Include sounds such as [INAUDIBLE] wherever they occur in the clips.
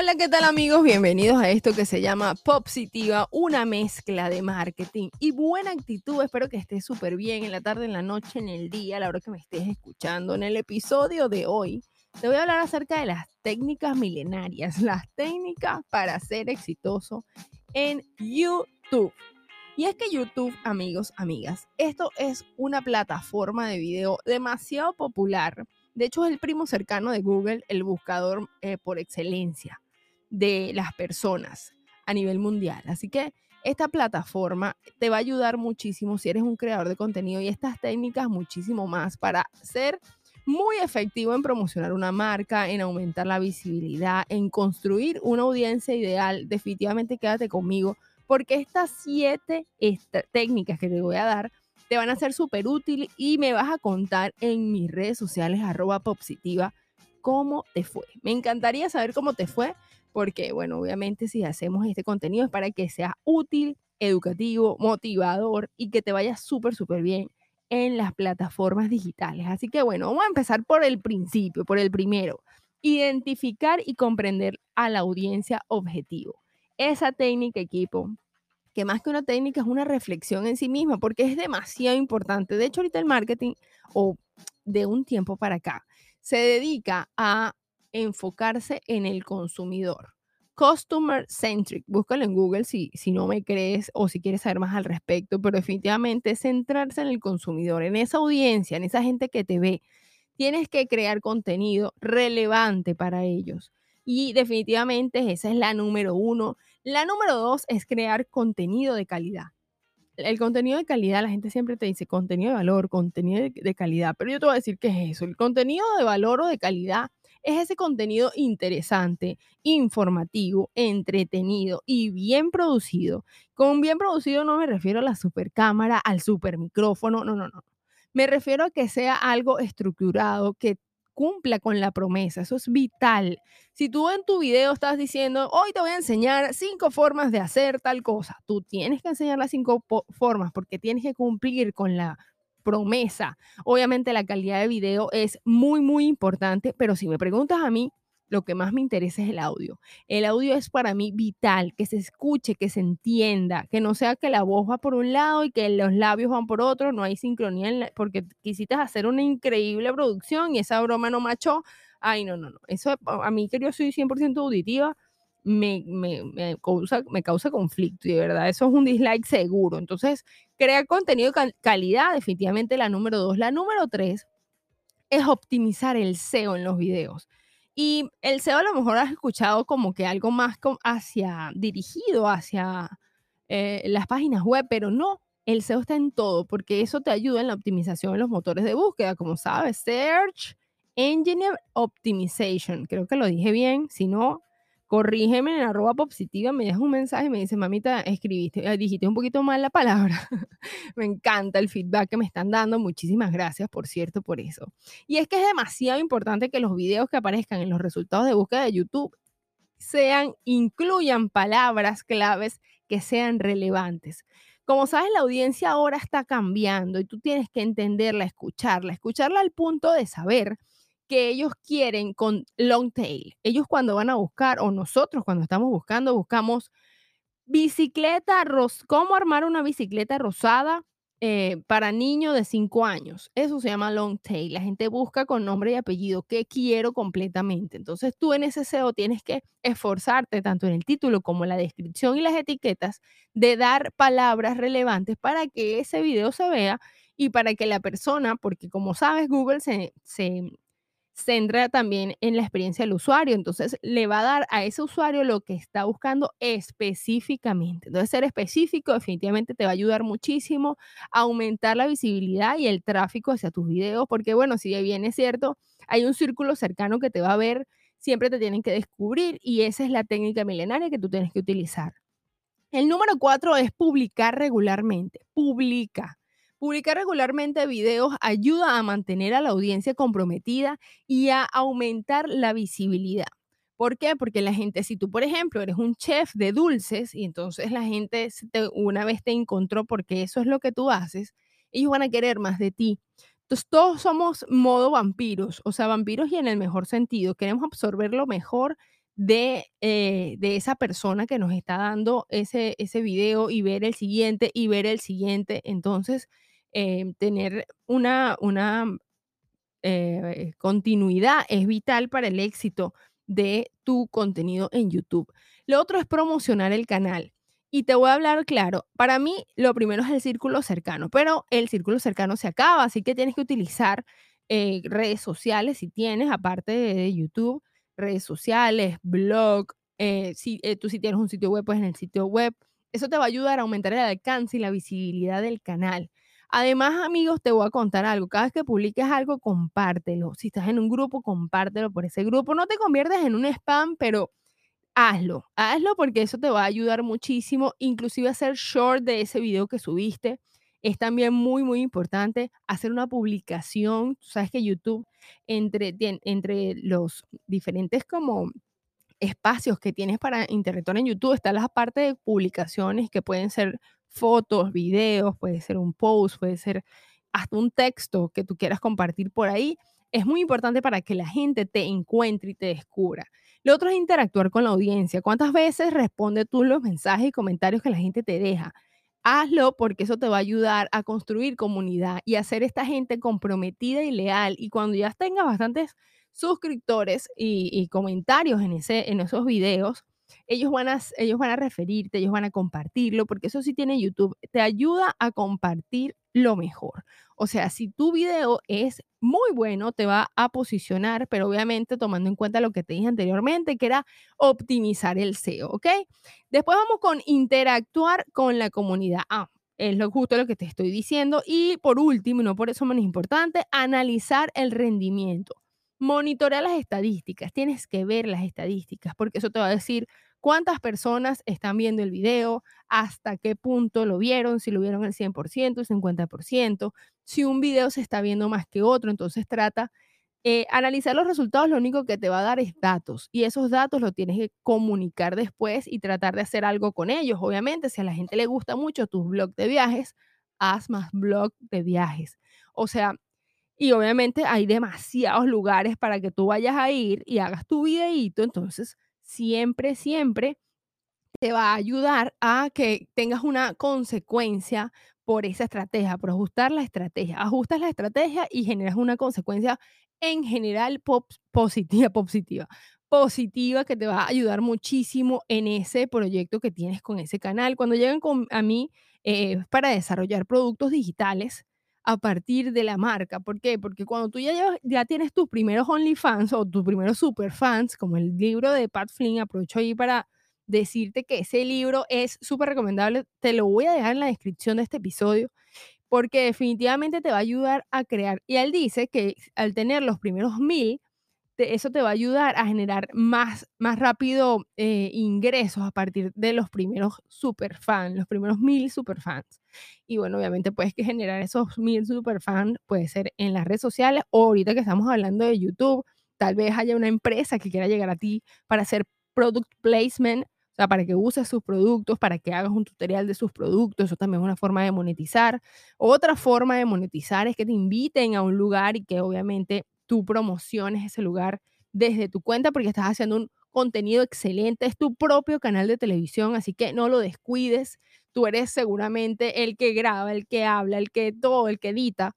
Hola, ¿qué tal amigos? Bienvenidos a esto que se llama Popsitiva, una mezcla de marketing y buena actitud. Espero que estés súper bien en la tarde, en la noche, en el día, a la hora que me estés escuchando. En el episodio de hoy te voy a hablar acerca de las técnicas milenarias, las técnicas para ser exitoso en YouTube. Y es que YouTube, amigos, amigas, esto es una plataforma de video demasiado popular. De hecho, es el primo cercano de Google, el buscador eh, por excelencia de las personas a nivel mundial. Así que esta plataforma te va a ayudar muchísimo si eres un creador de contenido y estas técnicas muchísimo más para ser muy efectivo en promocionar una marca, en aumentar la visibilidad, en construir una audiencia ideal. Definitivamente quédate conmigo porque estas siete técnicas que te voy a dar te van a ser súper útiles y me vas a contar en mis redes sociales arroba popsitiva cómo te fue. Me encantaría saber cómo te fue porque, bueno, obviamente si hacemos este contenido es para que sea útil, educativo, motivador y que te vaya súper, súper bien en las plataformas digitales. Así que, bueno, vamos a empezar por el principio, por el primero. Identificar y comprender a la audiencia objetivo. Esa técnica, equipo, que más que una técnica es una reflexión en sí misma, porque es demasiado importante. De hecho, ahorita el marketing, o de un tiempo para acá, se dedica a enfocarse en el consumidor. Customer centric, búscalo en Google si, si no me crees o si quieres saber más al respecto, pero definitivamente centrarse en el consumidor, en esa audiencia, en esa gente que te ve. Tienes que crear contenido relevante para ellos. Y definitivamente esa es la número uno. La número dos es crear contenido de calidad. El contenido de calidad, la gente siempre te dice contenido de valor, contenido de, de calidad, pero yo te voy a decir qué es eso. El contenido de valor o de calidad es ese contenido interesante, informativo, entretenido y bien producido. Con bien producido no me refiero a la super cámara, al super micrófono, no, no, no. Me refiero a que sea algo estructurado, que cumpla con la promesa. Eso es vital. Si tú en tu video estás diciendo, hoy te voy a enseñar cinco formas de hacer tal cosa, tú tienes que enseñar las cinco formas porque tienes que cumplir con la promesa. Obviamente la calidad de video es muy, muy importante, pero si me preguntas a mí, lo que más me interesa es el audio. El audio es para mí vital, que se escuche, que se entienda, que no sea que la voz va por un lado y que los labios van por otro, no hay sincronía porque quisiste hacer una increíble producción y esa broma no machó. Ay, no, no, no. Eso a mí que yo soy 100% auditiva, me, me, causa, me causa conflicto y de verdad eso es un dislike seguro. Entonces, crear contenido de calidad, definitivamente la número dos. La número tres es optimizar el SEO en los videos. Y el SEO a lo mejor has escuchado como que algo más hacia, dirigido hacia eh, las páginas web, pero no, el SEO está en todo, porque eso te ayuda en la optimización de los motores de búsqueda, como sabes, Search Engine Optimization, creo que lo dije bien, si no, corrígeme en arroba positiva, me dejas un mensaje y me dice, mamita, escribiste, eh, dijiste un poquito mal la palabra. [LAUGHS] me encanta el feedback que me están dando. Muchísimas gracias, por cierto, por eso. Y es que es demasiado importante que los videos que aparezcan en los resultados de búsqueda de YouTube sean, incluyan palabras claves que sean relevantes. Como sabes, la audiencia ahora está cambiando y tú tienes que entenderla, escucharla, escucharla al punto de saber que ellos quieren con long tail. Ellos cuando van a buscar, o nosotros cuando estamos buscando, buscamos bicicleta, cómo armar una bicicleta rosada eh, para niños de 5 años. Eso se llama long tail. La gente busca con nombre y apellido qué quiero completamente. Entonces tú en ese SEO tienes que esforzarte tanto en el título como en la descripción y las etiquetas de dar palabras relevantes para que ese video se vea y para que la persona, porque como sabes, Google se centra también en la experiencia del usuario. Entonces, le va a dar a ese usuario lo que está buscando específicamente. Entonces, ser específico definitivamente te va a ayudar muchísimo a aumentar la visibilidad y el tráfico hacia tus videos, porque bueno, si bien es cierto, hay un círculo cercano que te va a ver, siempre te tienen que descubrir y esa es la técnica milenaria que tú tienes que utilizar. El número cuatro es publicar regularmente. Publica. Publicar regularmente videos ayuda a mantener a la audiencia comprometida y a aumentar la visibilidad. ¿Por qué? Porque la gente, si tú, por ejemplo, eres un chef de dulces y entonces la gente una vez te encontró porque eso es lo que tú haces, ellos van a querer más de ti. Entonces, todos somos modo vampiros, o sea, vampiros y en el mejor sentido. Queremos absorber lo mejor de, eh, de esa persona que nos está dando ese, ese video y ver el siguiente y ver el siguiente. Entonces, eh, tener una, una eh, continuidad es vital para el éxito de tu contenido en YouTube. Lo otro es promocionar el canal. Y te voy a hablar claro, para mí lo primero es el círculo cercano, pero el círculo cercano se acaba, así que tienes que utilizar redes sociales si tienes, aparte de YouTube, redes sociales, blog, eh, si eh, tú si tienes un sitio web, pues en el sitio web. Eso te va a ayudar a aumentar el alcance y la visibilidad del canal. Además, amigos, te voy a contar algo. Cada vez que publiques algo, compártelo. Si estás en un grupo, compártelo por ese grupo. No te conviertes en un spam, pero hazlo. Hazlo porque eso te va a ayudar muchísimo. Inclusive hacer short de ese video que subiste. Es también muy, muy importante hacer una publicación. Tú sabes que YouTube, entre, entre los diferentes como espacios que tienes para interactuar en YouTube, está la parte de publicaciones que pueden ser fotos, videos, puede ser un post, puede ser hasta un texto que tú quieras compartir por ahí. Es muy importante para que la gente te encuentre y te descubra. Lo otro es interactuar con la audiencia. ¿Cuántas veces responde tú los mensajes y comentarios que la gente te deja? Hazlo porque eso te va a ayudar a construir comunidad y hacer esta gente comprometida y leal. Y cuando ya tengas bastantes suscriptores y, comentarios en, ese, en esos videos, ellos van, a, ellos van a referirte, ellos van a compartirlo, porque eso sí tiene YouTube, te ayuda a compartir lo mejor. O sea, si tu video es muy bueno, te va a posicionar, pero obviamente tomando en cuenta lo que te dije anteriormente, que era optimizar el SEO, ¿ok? Después vamos con interactuar con la comunidad. Ah, es lo justo lo que te estoy diciendo. Y por último, no por eso menos importante, analizar el rendimiento. Monitorea las estadísticas, tienes que ver las estadísticas, porque eso te va a decir cuántas personas están viendo el video, hasta qué punto lo vieron, si lo vieron el 100%, el 50%, si un video se está viendo más que otro, entonces trata eh, analizar los resultados, lo único que te va a dar es datos y esos datos los tienes que comunicar después y tratar de hacer algo con ellos. Obviamente, si a la gente le gusta mucho tus blogs de viajes, haz más blog de viajes. O sea, y obviamente hay demasiados lugares para que tú vayas a ir y hagas tu videíto. Entonces, siempre, siempre te va a ayudar a que tengas una consecuencia por esa estrategia, por ajustar la estrategia. Ajustas la estrategia y generas una consecuencia en general positiva, [LAUGHS] positiva, positiva que te va a ayudar muchísimo en ese proyecto que tienes con ese canal. Cuando llegan con, a mí eh, para desarrollar productos digitales, a partir de la marca. ¿Por qué? Porque cuando tú ya, ya tienes tus primeros OnlyFans o tus primeros superfans, como el libro de Pat Flynn, aprovecho ahí para decirte que ese libro es súper recomendable. Te lo voy a dejar en la descripción de este episodio porque definitivamente te va a ayudar a crear. Y él dice que al tener los primeros mil, eso te va a ayudar a generar más, más rápido eh, ingresos a partir de los primeros superfans, los primeros mil superfans. Y bueno, obviamente puedes que generar esos mil superfans, puede ser en las redes sociales o ahorita que estamos hablando de YouTube, tal vez haya una empresa que quiera llegar a ti para hacer product placement, o sea, para que uses sus productos, para que hagas un tutorial de sus productos, eso también es una forma de monetizar. Otra forma de monetizar es que te inviten a un lugar y que obviamente tú promociones ese lugar desde tu cuenta porque estás haciendo un contenido excelente, es tu propio canal de televisión, así que no lo descuides. Tú eres seguramente el que graba, el que habla, el que todo, el que edita.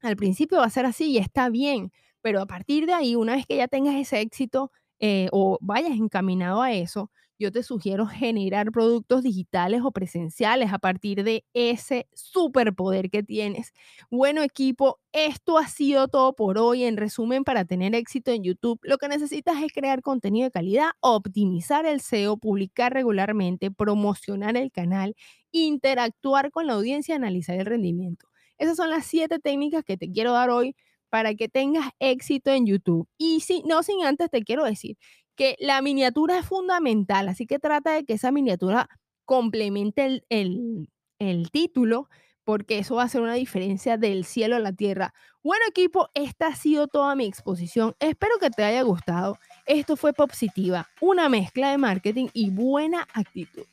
Al principio va a ser así y está bien, pero a partir de ahí, una vez que ya tengas ese éxito eh, o vayas encaminado a eso, yo te sugiero generar productos digitales o presenciales a partir de ese superpoder que tienes. Bueno, equipo, esto ha sido todo por hoy. En resumen, para tener éxito en YouTube, lo que necesitas es crear contenido de calidad, optimizar el SEO, publicar regularmente, promocionar el canal, interactuar con la audiencia analizar el rendimiento. Esas son las siete técnicas que te quiero dar hoy para que tengas éxito en YouTube. Y si no sin antes te quiero decir que la miniatura es fundamental, así que trata de que esa miniatura complemente el, el, título, porque eso va a hacer una diferencia del cielo a la tierra. Bueno equipo, esta ha sido toda mi exposición. Espero que te haya gustado. Esto fue Positiva, una mezcla de marketing y buena actitud.